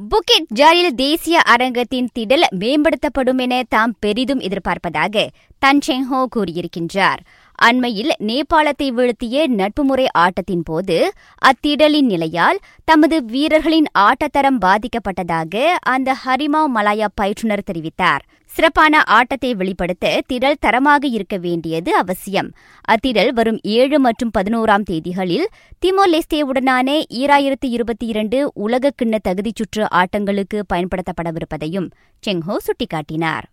புக்கெட் ஜாலில் தேசிய அரங்கத்தின் திடல் மேம்படுத்தப்படும் என தாம் பெரிதும் எதிர்பார்ப்பதாக தன் செங்ஹோ கூறியிருக்கின்றார். அண்மையில் நேபாளத்தை வீழ்த்திய நட்புமுறை ஆட்டத்தின் போது அத்திடலின் நிலையால் தமது வீரர்களின் ஆட்டத்தரம் பாதிக்கப்பட்டதாக அந்த ஹரிமா மலாயா பயிற்றுநர் தெரிவித்தார். சிறப்பான ஆட்டத்தை வெளிப்படுத்த திடல் தரமாக இருக்க வேண்டியது அவசியம். அத்திடல் வரும் ஏழு மற்றும் பதினோராம் தேதிகளில் திமோர் லெஸ்தேவுடனான ஈராயிரத்து இருபத்தி இரண்டு உலக கிண்ண தகுதிச் சுற்று ஆட்டங்களுக்கு பயன்படுத்தப்படவிருப்பதையும் செங்ஹோ சுட்டிக்காட்டினார்.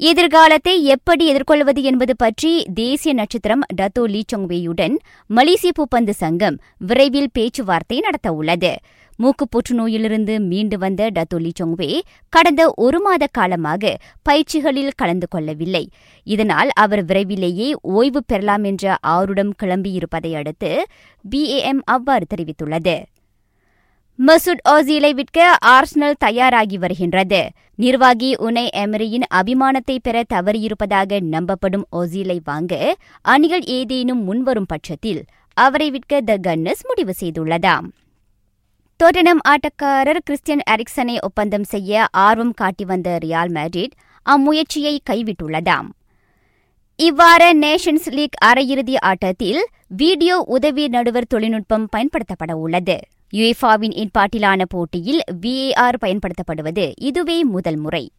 எதிர்காலத்தை எப்படி எதிர்கொள்வது என்பது பற்றி தேசிய நட்சத்திரம் டத்தோ லீ சொங்வேயுடன் மலேசிய பூப்பந்து சங்கம் விரைவில் பேச்சுவார்த்தை நடத்தவுள்ளது மூக்கு புற்றுநோயிலிருந்து மீண்டு வந்த டத்தோ லீ சொங்வே கடந்த ஒரு மாத காலமாக பயிற்சிகளில் கலந்து கொள்ளவில்லை. இதனால் அவர் விரைவிலேயே ஓய்வு பெறலாம் என்ற ஆருடம் கிளம்பியிருப்பதை அடுத்து பிஏஎம் அவ்வாறு தெரிவித்துள்ளது. மசூட் ஓசிலை விற்க ஆர்ஸ்னல் தயாராகி வருகின்றது. நிர்வாகி உனை எமரியின் அபிமானத்தை பெற தவறியிருப்பதாக நம்பப்படும் ஓசிலை வாங்க அணிகள் ஏதேனும் முன்வரும் பட்சத்தில் அவரை விற்க த கன்னஸ் முடிவு செய்துள்ளதாம். டோட்டனம் ஆட்டக்காரர் கிறிஸ்டியன் எரிக்சனை ஒப்பந்தம் செய்ய ஆர்வம் காட்டி வந்த ரியால் மேட்ரிட் அம்முயற்சியை கைவிட்டுள்ளதாம். இவ்வாறு நேஷன்ஸ் லீக் அரையிறுதி ஆட்டத்தில் வீடியோ உதவி நடுவர் தொழில்நுட்பம் பயன்படுத்தப்பட உள்ளது. யுஎஃபாவின் ஏற்பாட்டிலான போட்டியில் விஏஆர் பயன்படுத்தப்படுவது இதுவே முதல் முறை.